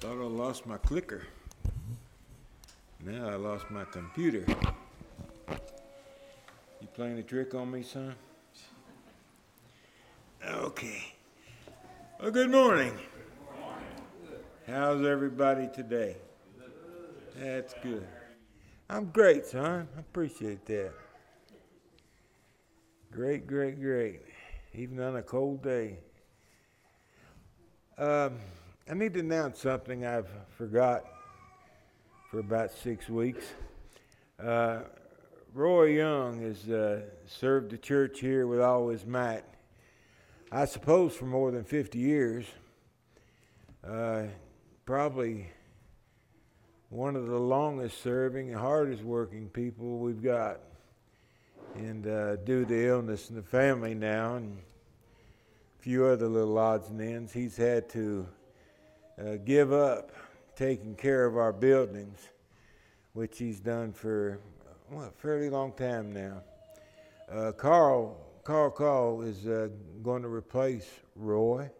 Thought I lost my clicker. Now I lost my computer. You playing a trick on me, son? Okay. Well, good morning. How's everybody today? That's good. I'm great, son. I appreciate that. Great, great, great. Even on a cold day. Um, I need to announce something I've forgot for about six weeks. Uh, Roy Young has uh, served the church here with all his might. I suppose for more than 50 years. Uh, probably one of the longest serving and hardest working people we've got. And uh, due to illness in the family now and a few other little odds and ends, he's had to uh, give up taking care of our buildings, which he's done for well, a fairly long time now. Uh, Carl Carl is uh, going to replace Roy.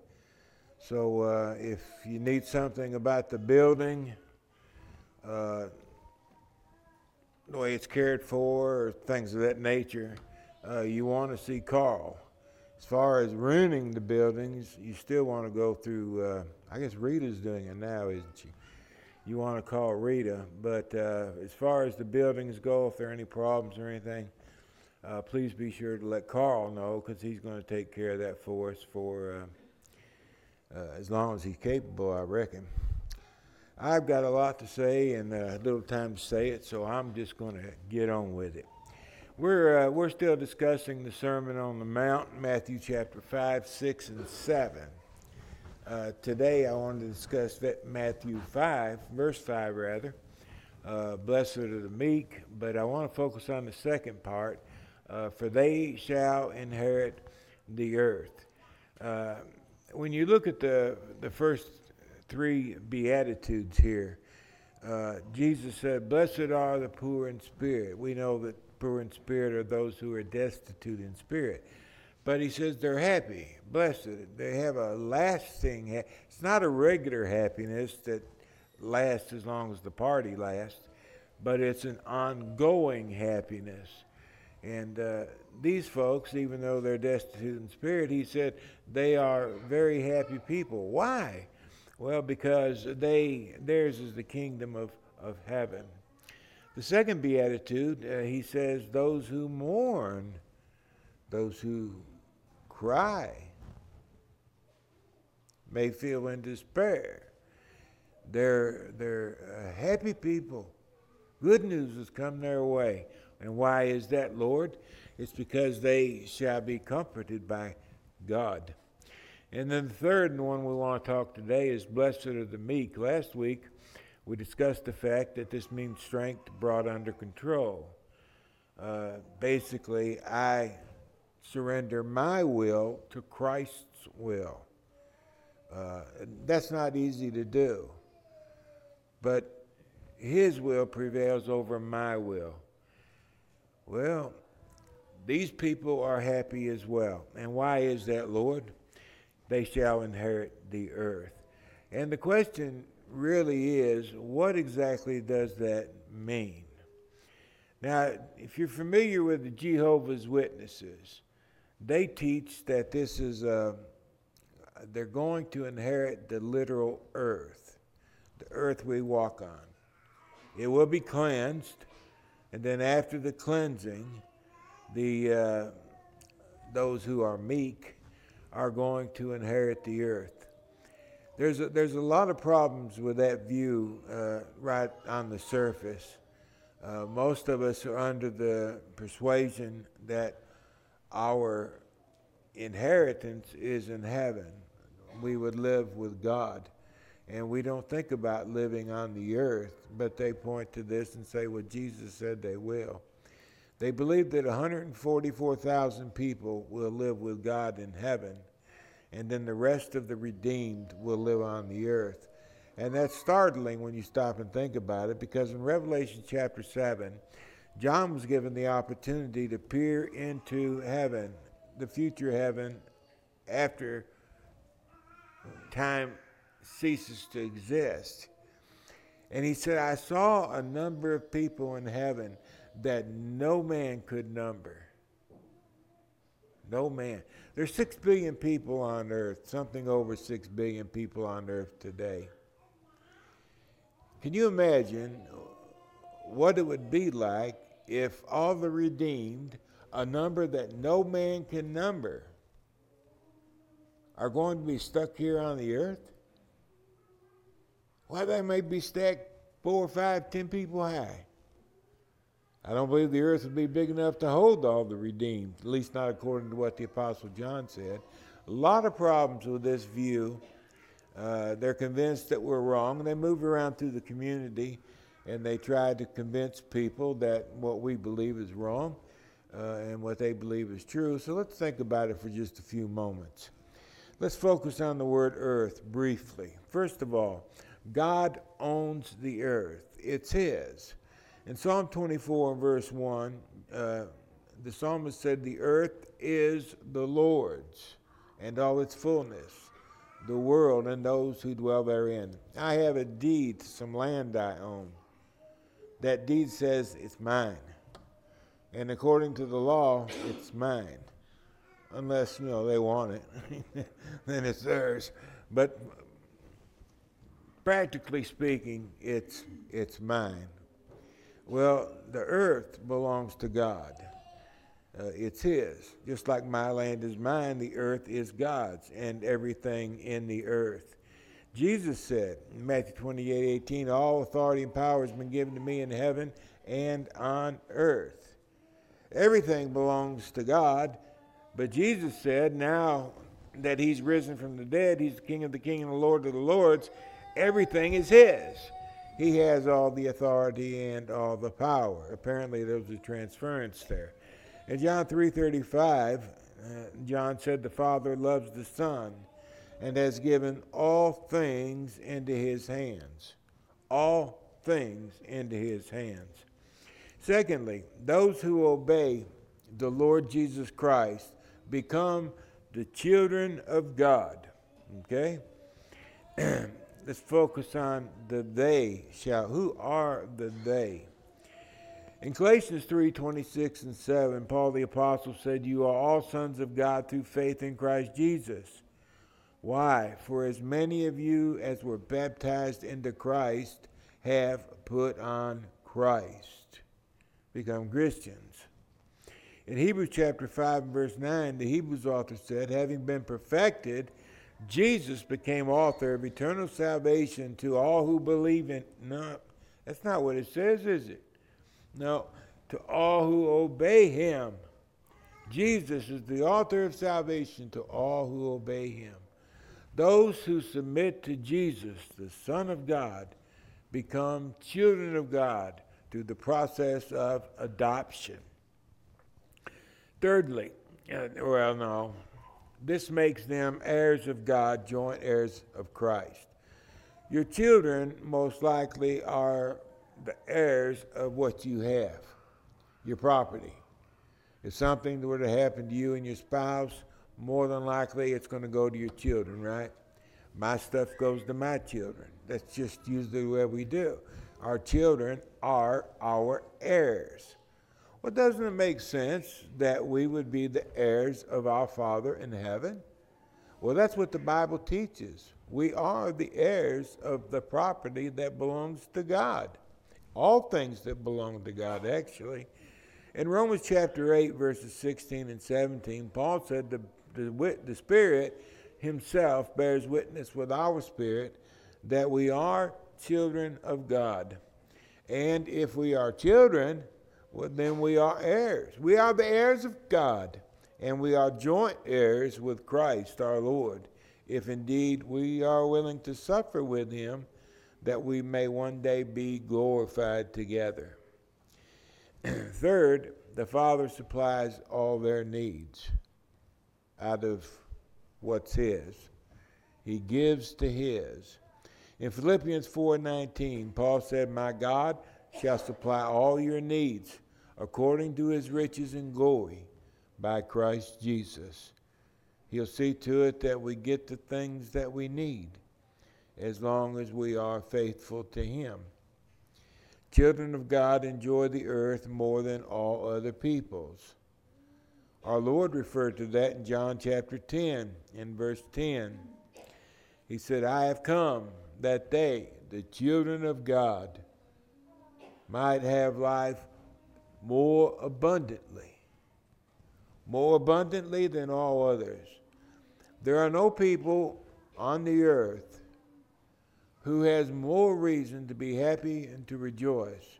So uh, if you need something about the building, uh, the way it's cared for, or things of that nature, uh, you want to see Carl. As far as renting the buildings, you still want to go through. I guess Rita's doing it now, isn't she? You want to call Rita, but uh, as far as the buildings go, if there are any problems or anything, uh, please be sure to let Carl know because he's going to take care of that for us for uh, uh, as long as he's capable, I reckon. I've got a lot to say and a little time to say it, so I'm just going to get on with it. We're, uh, we're still discussing the Sermon on the Mount, Matthew chapter 5, 6, and 7. Uh, today I want to discuss Matthew 5, verse 5 rather. Uh, blessed are the meek, but I want to focus on the second part. Uh, for they shall inherit the earth. Uh, when you look at the, the first three Beatitudes here, uh, Jesus said, Blessed are the poor in spirit. We know that poor in spirit are those who are destitute in spirit. But he says they're happy, blessed. They have a lasting, ha- it's not a regular happiness that lasts as long as the party lasts, but it's an ongoing happiness. And uh, these folks, even though they're destitute in spirit, he said they are very happy people. Why? Well, because they theirs is the kingdom of, of heaven. The second beatitude, uh, he says, those who mourn, those who cry, may feel in despair. They're, they're uh, happy people. Good news has come their way. And why is that, Lord? It's because they shall be comforted by God. And then the third and one we want to talk today is blessed are the meek. Last week we discussed the fact that this means strength brought under control. Uh, basically, I surrender my will to Christ's will. Uh, that's not easy to do, but His will prevails over my will. Well, these people are happy as well. And why is that, Lord? They shall inherit the earth. And the question really is what exactly does that mean? Now, if you're familiar with the Jehovah's Witnesses, they teach that this is a, they're going to inherit the literal earth, the earth we walk on. It will be cleansed, and then after the cleansing, the uh, those who are meek are going to inherit the earth. There's a, there's a lot of problems with that view uh, right on the surface. Uh, most of us are under the persuasion that our inheritance is in heaven. We would live with God. And we don't think about living on the earth, but they point to this and say, well, Jesus said they will. They believe that 144,000 people will live with God in heaven, and then the rest of the redeemed will live on the earth. And that's startling when you stop and think about it, because in Revelation chapter 7, John was given the opportunity to peer into heaven, the future heaven, after time ceases to exist. And he said, I saw a number of people in heaven that no man could number. No man. There's six billion people on earth, something over six billion people on earth today. Can you imagine what it would be like if all the redeemed, a number that no man can number, are going to be stuck here on the earth? Why, they may be stacked four, five, ten people high. I don't believe the earth would be big enough to hold all the redeemed, at least not according to what the Apostle John said. A lot of problems with this view. Uh, they're convinced that we're wrong. They move around through the community and they try to convince people that what we believe is wrong uh, and what they believe is true. So let's think about it for just a few moments. Let's focus on the word earth briefly. First of all, God owns the earth, it's His. In Psalm 24, verse 1, uh, the psalmist said, The earth is the Lord's and all its fullness, the world and those who dwell therein. I have a deed to some land I own. That deed says it's mine. And according to the law, it's mine. Unless, you know, they want it, then it's theirs. But practically speaking, it's, it's mine. Well, the earth belongs to God. Uh, it's His. Just like my land is mine, the earth is God's, and everything in the earth. Jesus said in Matthew 28 18, All authority and power has been given to me in heaven and on earth. Everything belongs to God, but Jesus said, Now that He's risen from the dead, He's the King of the King and the Lord of the Lords everything is his. He has all the authority and all the power. Apparently, there was a transference there. In John 3:35, uh, John said, "The Father loves the Son, and has given all things into His hands. All things into His hands." Secondly, those who obey the Lord Jesus Christ become the children of God. Okay. let's focus on the they shall. Who are the they? In Galatians 3 26 and 7, Paul the Apostle said, You are all sons of God through faith in Christ Jesus. Why? For as many of you as were baptized into Christ have put on Christ. Become Christians. In Hebrews chapter 5 and verse 9, the Hebrews author said, Having been perfected, Jesus became author of eternal salvation to all who believe in. No, that's not what it says, is it? No, to all who obey him. Jesus is the author of salvation to all who obey him. Those who submit to Jesus, the Son of God, become children of God through the process of adoption. Thirdly, uh, well, no, this makes them heirs of God, joint heirs of Christ. Your children, most likely, are the heirs of what you have, your property. If something were to happen to you and your spouse, more than likely it's going to go to your children, right? My stuff goes to my children. That's just usually the way we do. Our children are our heirs. Well, doesn't it make sense that we would be the heirs of our Father in heaven? Well, that's what the Bible teaches. We are the heirs of the property that belongs to God. All things that belong to God, actually. In Romans chapter 8, verses 16 and 17, Paul said the, the, the Spirit Himself bears witness with our spirit that we are children of God. And if we are children, well, then we are heirs. We are the heirs of God, and we are joint heirs with Christ our Lord, if indeed we are willing to suffer with him, that we may one day be glorified together. Third, the Father supplies all their needs out of what's his. He gives to his. In Philippians 4:19, Paul said, "My God shall supply all your needs according to his riches and glory by Christ Jesus. He'll see to it that we get the things that we need. as long as we are faithful to Him. Children of God enjoy the earth more than all other peoples. Our Lord referred to that in John chapter 10, in verse 10. He said, I have come that they, the children of God, might have life more abundantly. More abundantly than all others. There are no people on the earth who has more reason to be happy and to rejoice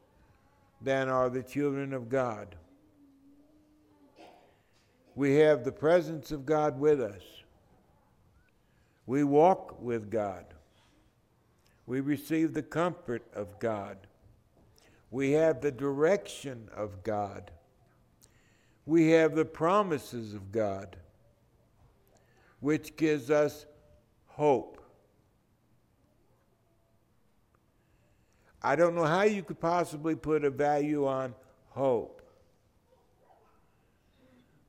than are the children of God. We have the presence of God with us. We walk with God. We receive the comfort of God. We have the direction of God. We have the promises of God, which gives us hope. I don't know how you could possibly put a value on hope.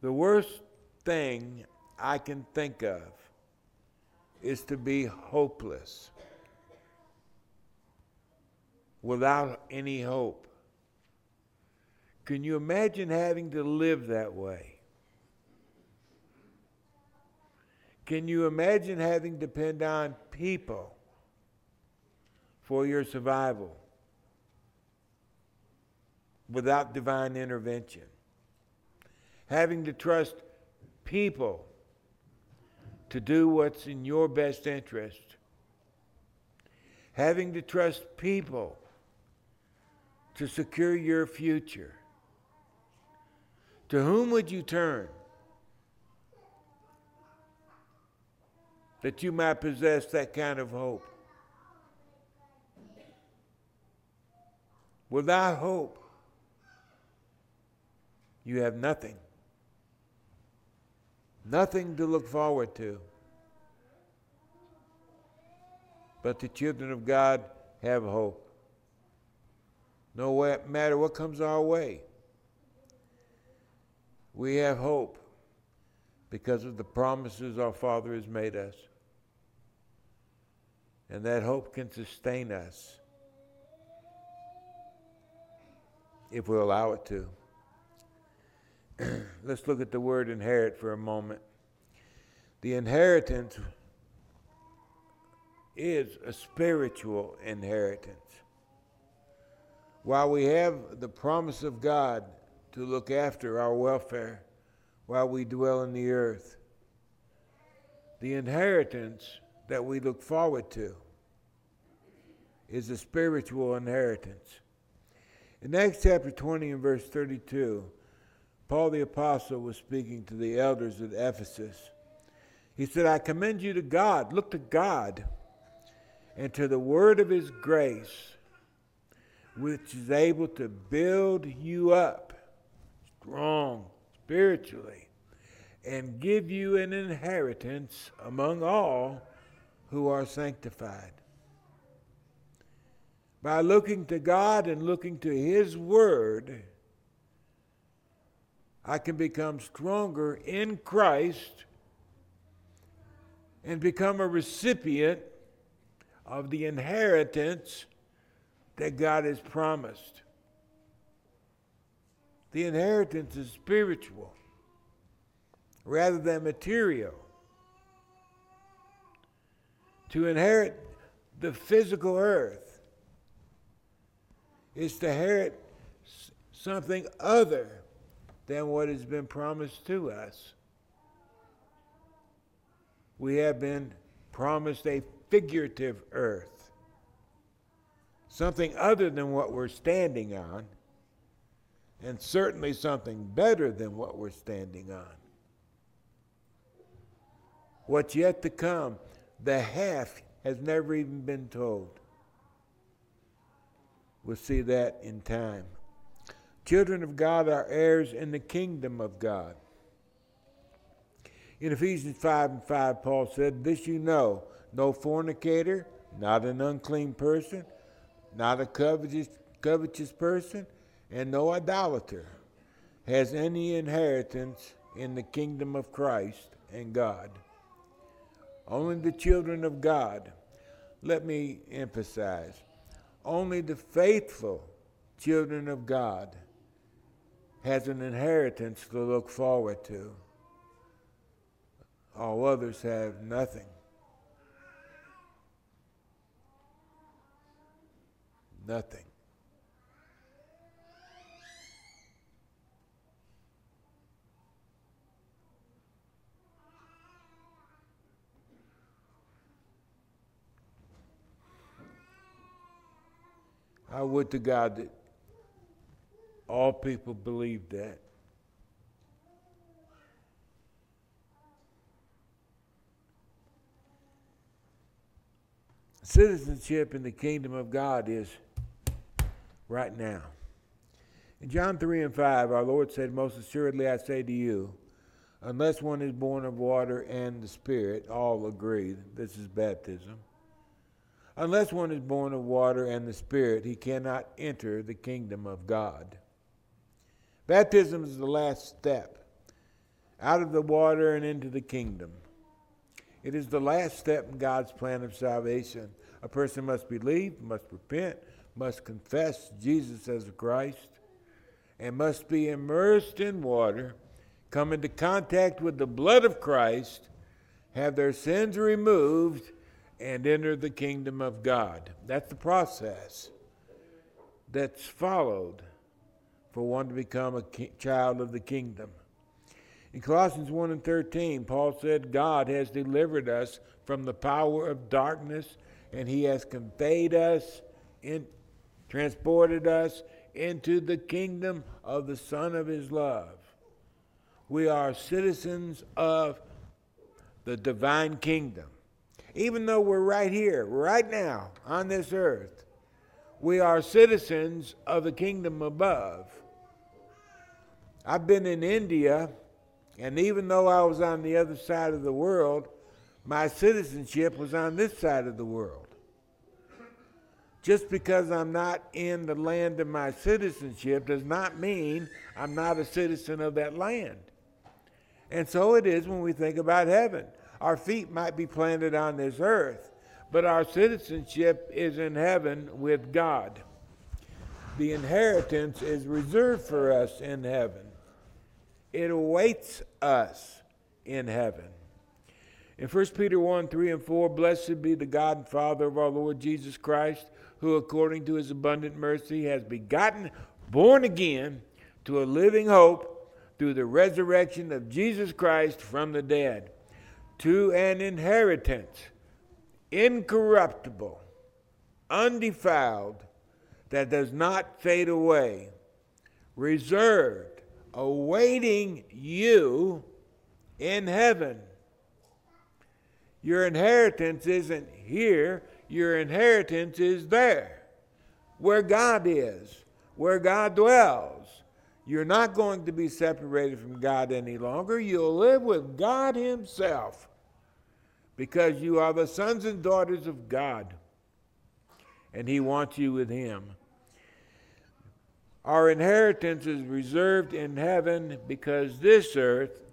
The worst thing I can think of is to be hopeless without any hope. Can you imagine having to live that way? Can you imagine having to depend on people for your survival without divine intervention? Having to trust people to do what's in your best interest. Having to trust people to secure your future. To whom would you turn that you might possess that kind of hope? Without hope, you have nothing. Nothing to look forward to. But the children of God have hope. No matter what comes our way, we have hope because of the promises our Father has made us. And that hope can sustain us if we allow it to. Let's look at the word inherit for a moment. The inheritance is a spiritual inheritance. While we have the promise of God to look after our welfare while we dwell in the earth, the inheritance that we look forward to is a spiritual inheritance. In Acts chapter 20 and verse 32, Paul the Apostle was speaking to the elders at Ephesus. He said, I commend you to God. Look to God and to the word of his grace, which is able to build you up strong spiritually and give you an inheritance among all who are sanctified. By looking to God and looking to His Word, I can become stronger in Christ and become a recipient of the inheritance that God has promised. The inheritance is spiritual rather than material. To inherit the physical earth is to inherit something other than what has been promised to us. We have been promised a figurative earth, something other than what we're standing on, and certainly something better than what we're standing on. What's yet to come, the half has never even been told. We'll see that in time. Children of God are heirs in the kingdom of God. In Ephesians 5 and 5, Paul said, This you know, no fornicator, not an unclean person, not a covetous, covetous person, and no idolater has any inheritance in the kingdom of Christ and God. Only the children of God, let me emphasize only the faithful children of God has an inheritance to look forward to. All others have nothing. Nothing. I would to God that all people believe that. Citizenship in the kingdom of God is right now. In John 3 and 5, our Lord said, Most assuredly I say to you, unless one is born of water and the Spirit, all agree, this is baptism Unless one is born of water and the Spirit, he cannot enter the kingdom of God. Baptism is the last step out of the water and into the kingdom. It is the last step in God's plan of salvation. A person must believe, must repent, must confess Jesus as Christ, and must be immersed in water, come into contact with the blood of Christ, have their sins removed, and enter the kingdom of God. That's the process that's followed for one to become a ki- child of the kingdom. In Colossians 1 and 13, Paul said, God has delivered us from the power of darkness, and he has conveyed us, in, transported us into the kingdom of the Son of his love. We are citizens of the divine kingdom even though we're right here, right now, on this earth, we are citizens of the kingdom above. I've been in India, and even though I was on the other side of the world, my citizenship was on this side of the world. Just because I'm not in the land of my citizenship does not mean I'm not a citizen of that land. And so it is when we think about heaven. Our feet might be planted on this earth, but our citizenship is in heaven with God. The inheritance is reserved for us in heaven, it awaits us in heaven. In 1 Peter 1 3 and 4, blessed be the God and Father of our Lord Jesus Christ, who according to his abundant mercy has begotten, born again to a living hope through the resurrection of Jesus Christ from the dead to an inheritance incorruptible, undefiled, that does not fade away, reserved, awaiting you in heaven. Your inheritance isn't here, your inheritance is there, where God is, where God dwells. You're not going to be separated from God any longer. You'll live with God Himself because you are the sons and daughters of God, and He wants you with Him. Our inheritance is reserved in heaven because this earth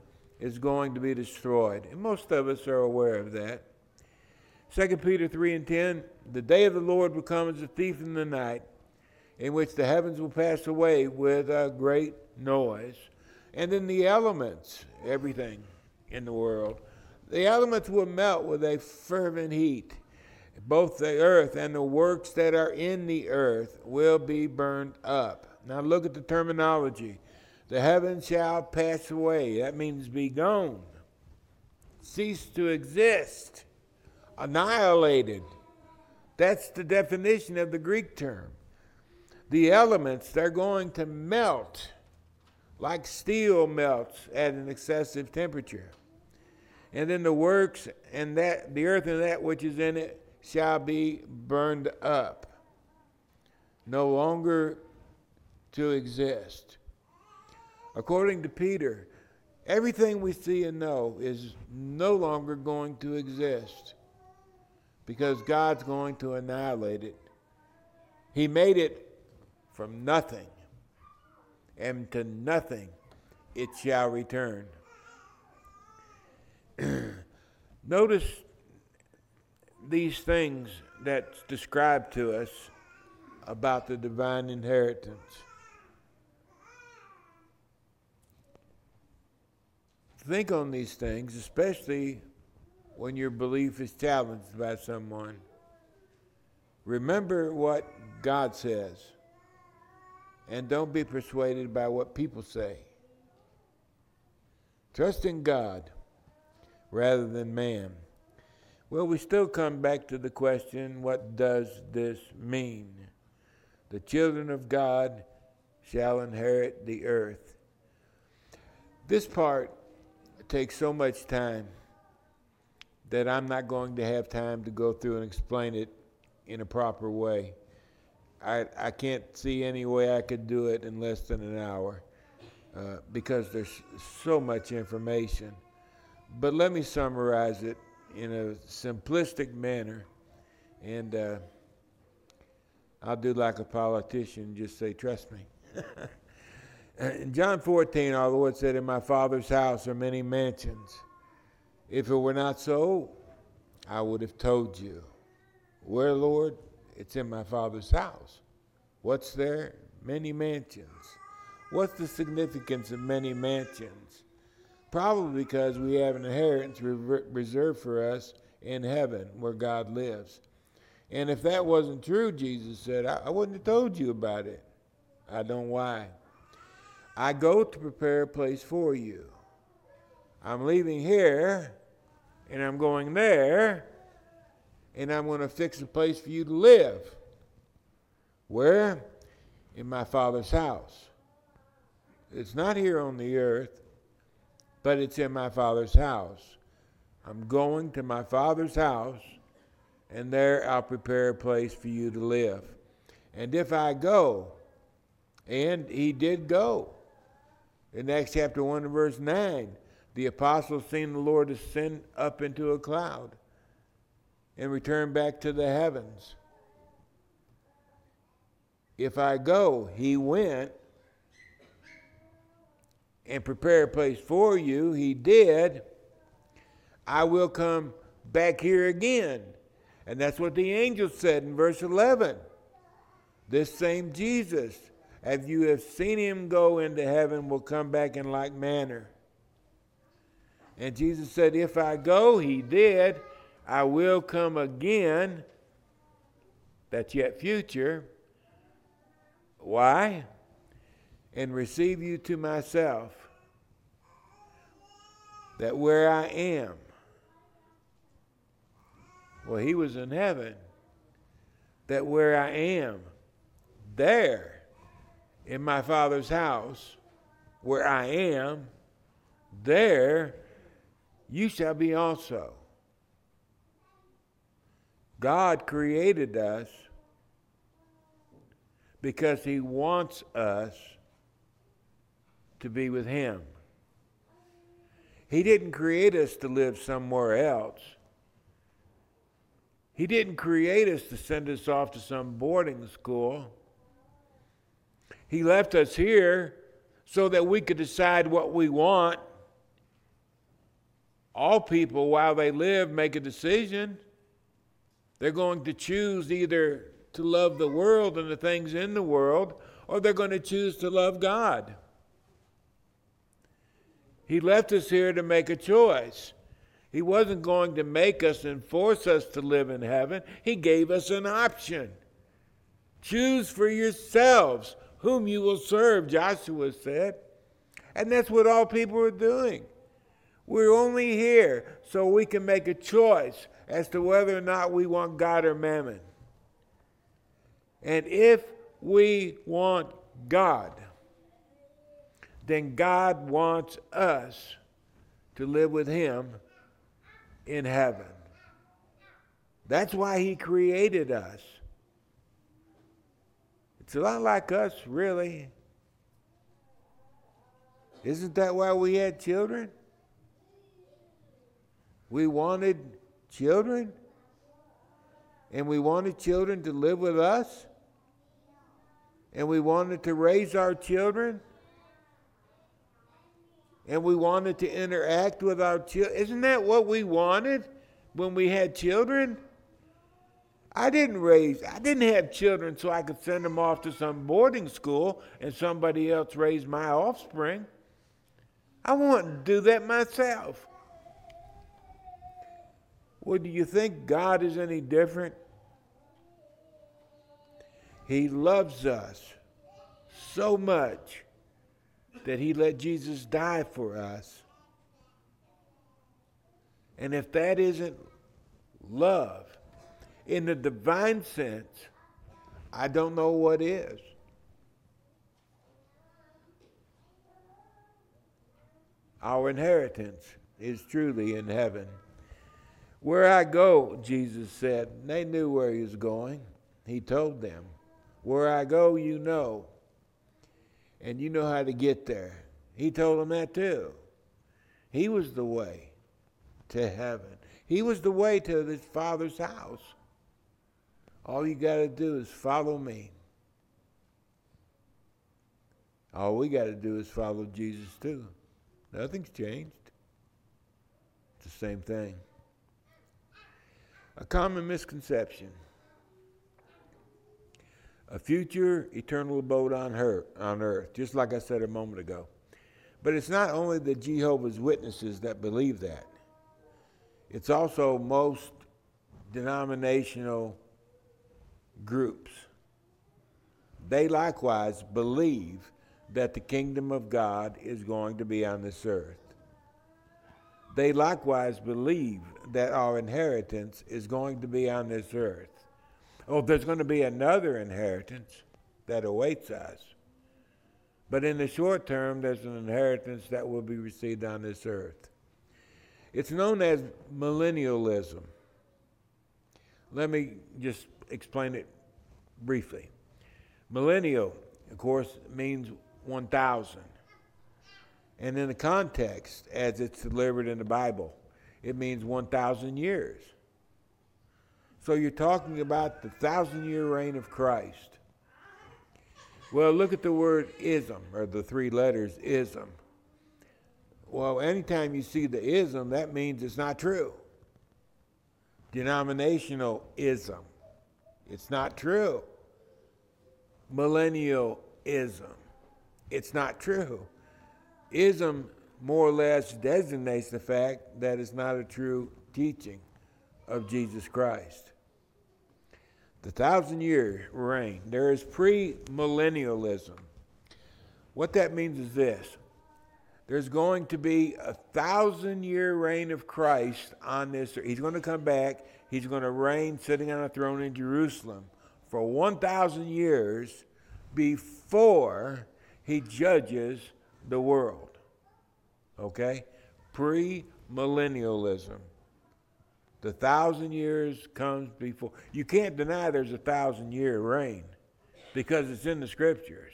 is going to be destroyed. And most of us are aware of that. 2 Peter 3 and 10 The day of the Lord will come as a thief in the night, in which the heavens will pass away with a great noise, and then the elements, everything in the world, the elements will melt with a fervent heat. Both the earth and the works that are in the earth will be burned up. Now look at the terminology. The heavens shall pass away. That means be gone, cease to exist, annihilated. That's the definition of the Greek term. The elements, they're going to melt like steel melts at an excessive temperature and then the works and that the earth and that which is in it shall be burned up, no longer to exist. According to Peter, everything we see and know is no longer going to exist because God's going to annihilate it. He made it from nothing, and to nothing it shall return. Notice these things that's described to us about the divine inheritance. Think on these things, especially when your belief is challenged by someone. Remember what God says, and don't be persuaded by what people say. Trust in God rather than man. Well, we still come back to the question what does this mean? The children of God shall inherit the earth. This part takes so much time that I'm not going to have time to go through and explain it in a proper way. I, I can't see any way I could do it in less than an hour uh, because there's so much information. But let me summarize it in a simplistic manner, and uh, I'll do like a politician, just say, trust me. in John 14, our Lord said, In my Father's house are many mansions. If it were not so, I would have told you. Where, Lord? It's in my Father's house. What's there? Many mansions. What's the significance of many mansions? Probably because we have an inheritance reserved for us in heaven where God lives. And if that wasn't true, Jesus said, I, I wouldn't have told you about it. I don't why. I go to prepare a place for you. I'm leaving here and I'm going there and I'm going to fix a place for you to live. Where? In my Father's house. It's not here on the earth, but it's in my Father's house. I'm going to my Father's house, and there I'll prepare a place for you to live. And if I go, and he did go, in Acts chapter 1 and verse 9, the apostles seen the Lord ascend up into a cloud and return back to the heavens. If I go, he went and prepare a place for you. He did. I will come back here again. And that's what the angel said in verse 11. This same Jesus, as you have seen him go into heaven, will come back in like manner. And Jesus said, If I go, he did, I will come again. That's yet future. Why? and receive you to myself, that where I am, well, he was in heaven, that where I am, there in my Father's house, where I am, there you shall be also. God created us because he wants us to be with Him. He didn't create us to live somewhere else. He didn't create us to send us off to some boarding school. He left us here so that we could decide what we want. All people, while they live, make a decision. They're going to choose either to love the world and the things in the world, or they're going to choose to love God. He left us here to make a choice. He wasn't going to make us and force us to live in heaven. He gave us an option. Choose for yourselves whom you will serve, Joshua said. And that's what all people are doing. We're only here so we can make a choice as to whether or not we want God or mammon. And if we want God, then God wants us to live with Him in heaven. That's why He created us. It's a lot like us, really. Isn't that why we had children? We wanted children, and we wanted children to live with us, and we wanted to raise our children and we wanted to interact with our children. Isn't that what we wanted when we had children? I didn't raise, I didn't have children so I could send them off to some boarding school and somebody else raise my offspring. I want to do that myself. Well, do you think God is any different? He loves us so much that he let Jesus die for us. And if that isn't love, in the divine sense, I don't know what is. Our inheritance is truly in heaven. Where I go, Jesus said, they knew where he was going. He told them, Where I go, you know, and you know how to get there. He told them that too. He was the way to heaven, he was the way to his Father's house. All you got to do is follow me. All we got to do is follow Jesus too. Nothing's changed. It's the same thing. A common misconception. A future eternal abode on earth, on earth, just like I said a moment ago. But it's not only the Jehovah's Witnesses that believe that. It's also most denominational groups. They likewise believe that the kingdom of God is going to be on this earth. They likewise believe that our inheritance is going to be on this earth. Oh, there's going to be another inheritance that awaits us. But in the short term, there's an inheritance that will be received on this earth. It's known as millennialism. Let me just explain it briefly. Millennial, of course, means 1,000. And in the context, as it's delivered in the Bible, it means 1,000 years. So you're talking about the thousand year reign of Christ. Well, look at the word ism, or the three letters ism. Well, anytime you see the ism, that means it's not true. Denominational ism. It's not true. Millennialism. It's not true. Ism more or less designates the fact that it's not a true teaching of Jesus Christ. The thousand year reign, there is premillennialism. What that means is this there's going to be a thousand year reign of Christ on this earth. He's going to come back he's going to reign sitting on a throne in Jerusalem for 1,000 years before he judges the world. Okay? Premillennialism. The thousand years comes before. You can't deny there's a thousand year reign because it's in the scriptures.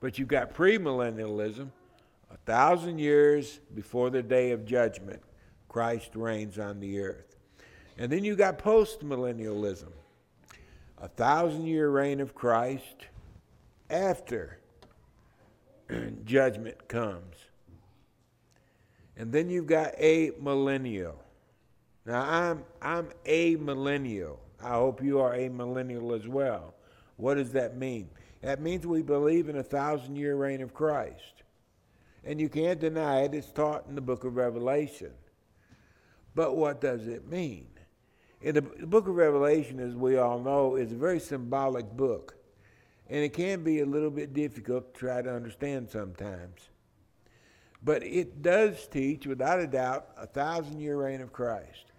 But you've got premillennialism, thousand years before the day of judgment, Christ reigns on the earth. And then you got postmillennialism, a thousand year reign of Christ after judgment comes. And then you've got a millennial. Now I'm I'm amillennial. I hope you are amillennial as well. What does that mean? That means we believe in a thousand year reign of Christ. And you can't deny it, it's taught in the book of Revelation. But what does it mean? In the, the book of Revelation, as we all know, is a very symbolic book. And it can be a little bit difficult to try to understand sometimes. But it does teach, without a doubt, a thousand year reign of Christ.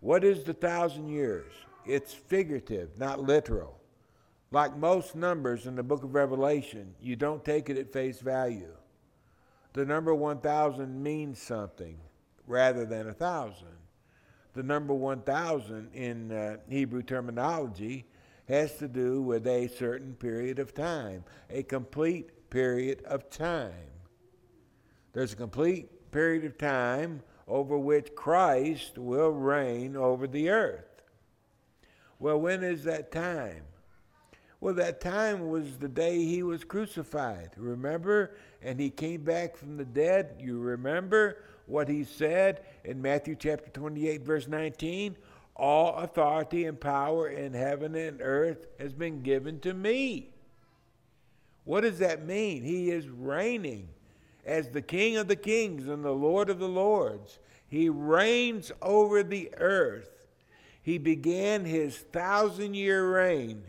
What is the thousand years? It's figurative, not literal. Like most numbers in the book of Revelation, you don't take it at face value. The number 1,000 means something rather than a thousand the number 1000 in uh, Hebrew terminology has to do with a certain period of time, a complete period of time. There's a complete period of time over which Christ will reign over the earth. Well, when is that time? Well, that time was the day he was crucified, remember? And he came back from the dead, you remember? what he said in Matthew chapter 28, verse 19? All authority and power in heaven and earth has been given to me. What does that mean? He is reigning as the King of the kings and the Lord of the lords. He reigns over the earth. He began his thousand year reign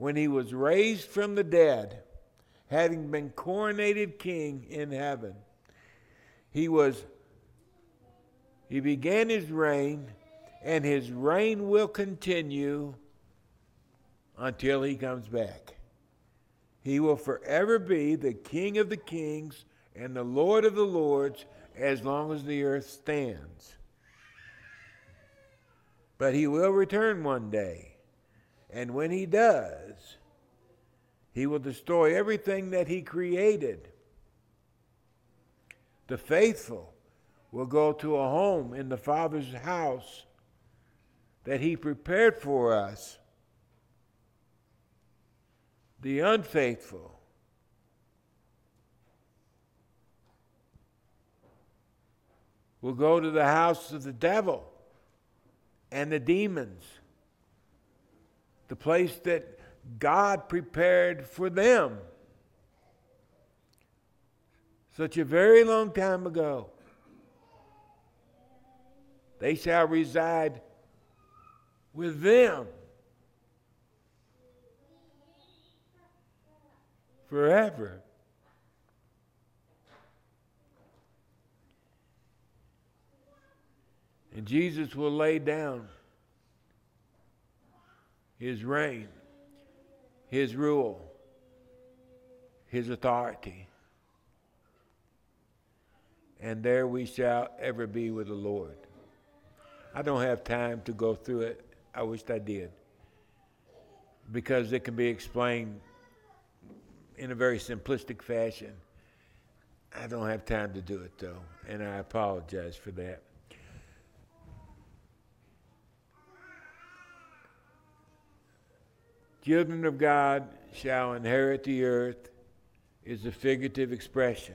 when he was raised from the dead, having been coronated king in heaven. He was he began his reign and his reign will continue until he comes back. He will forever be the King of the kings and the Lord of the lords as long as the earth stands. But he will return one day. And when he does, he will destroy everything that he created. The faithful will go to a home in the Father's house that he prepared for us. The unfaithful will go to the house of the devil and the demons, the place that God prepared for them such a very long time ago. They shall reside with them forever. And Jesus will lay down his reign, his rule, his authority. And there we shall ever be with the Lord. I don't have time to go through it. I wished I did. Because it can be explained in a very simplistic fashion. I don't have time to do it, though, and I apologize for that. Children of God shall inherit the earth is a figurative expression.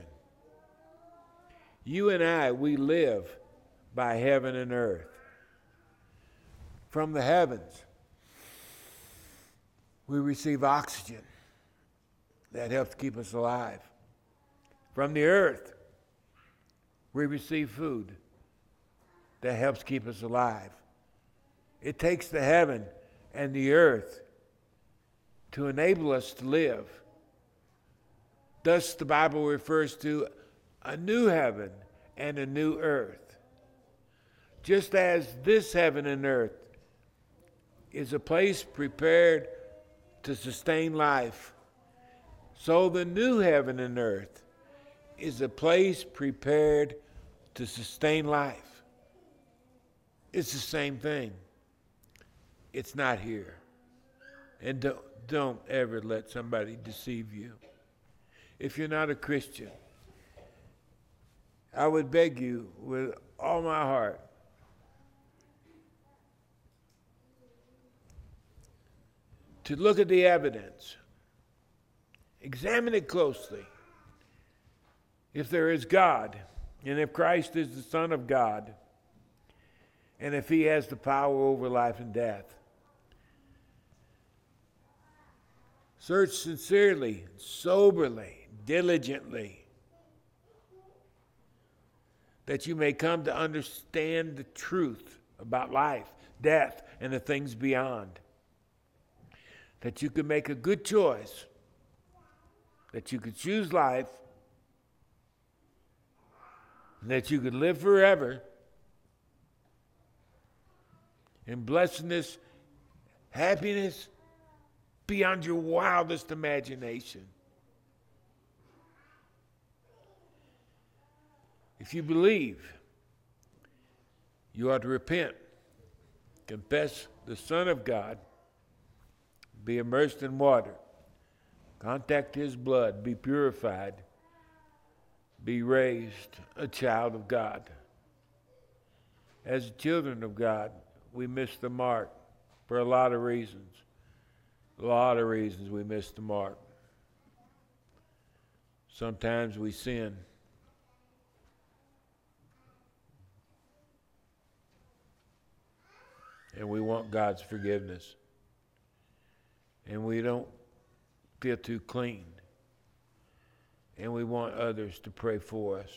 You and I, we live by heaven and earth from the heavens, we receive oxygen that helps keep us alive. From the earth, we receive food that helps keep us alive. It takes the heaven and the earth to enable us to live. Thus, the Bible refers to a new heaven and a new earth. Just as this heaven and earth is a place prepared to sustain life. So the new heaven and earth is a place prepared to sustain life. It's the same thing. It's not here. And don't, don't ever let somebody deceive you. If you're not a Christian, I would beg you with all my heart to look at the evidence, examine it closely. If there is God, and if Christ is the Son of God, and if He has the power over life and death, search sincerely, soberly, diligently, that you may come to understand the truth about life, death, and the things beyond. That you can make a good choice, that you could choose life, that you could live forever in blessedness, happiness beyond your wildest imagination. If you believe, you ought to repent, confess the Son of God be immersed in water, contact his blood, be purified, be raised a child of God. As children of God, we miss the mark for a lot of reasons. A lot of reasons we miss the mark. Sometimes we sin. and we want God's forgiveness. And we don't feel too clean. And we want others to pray for us.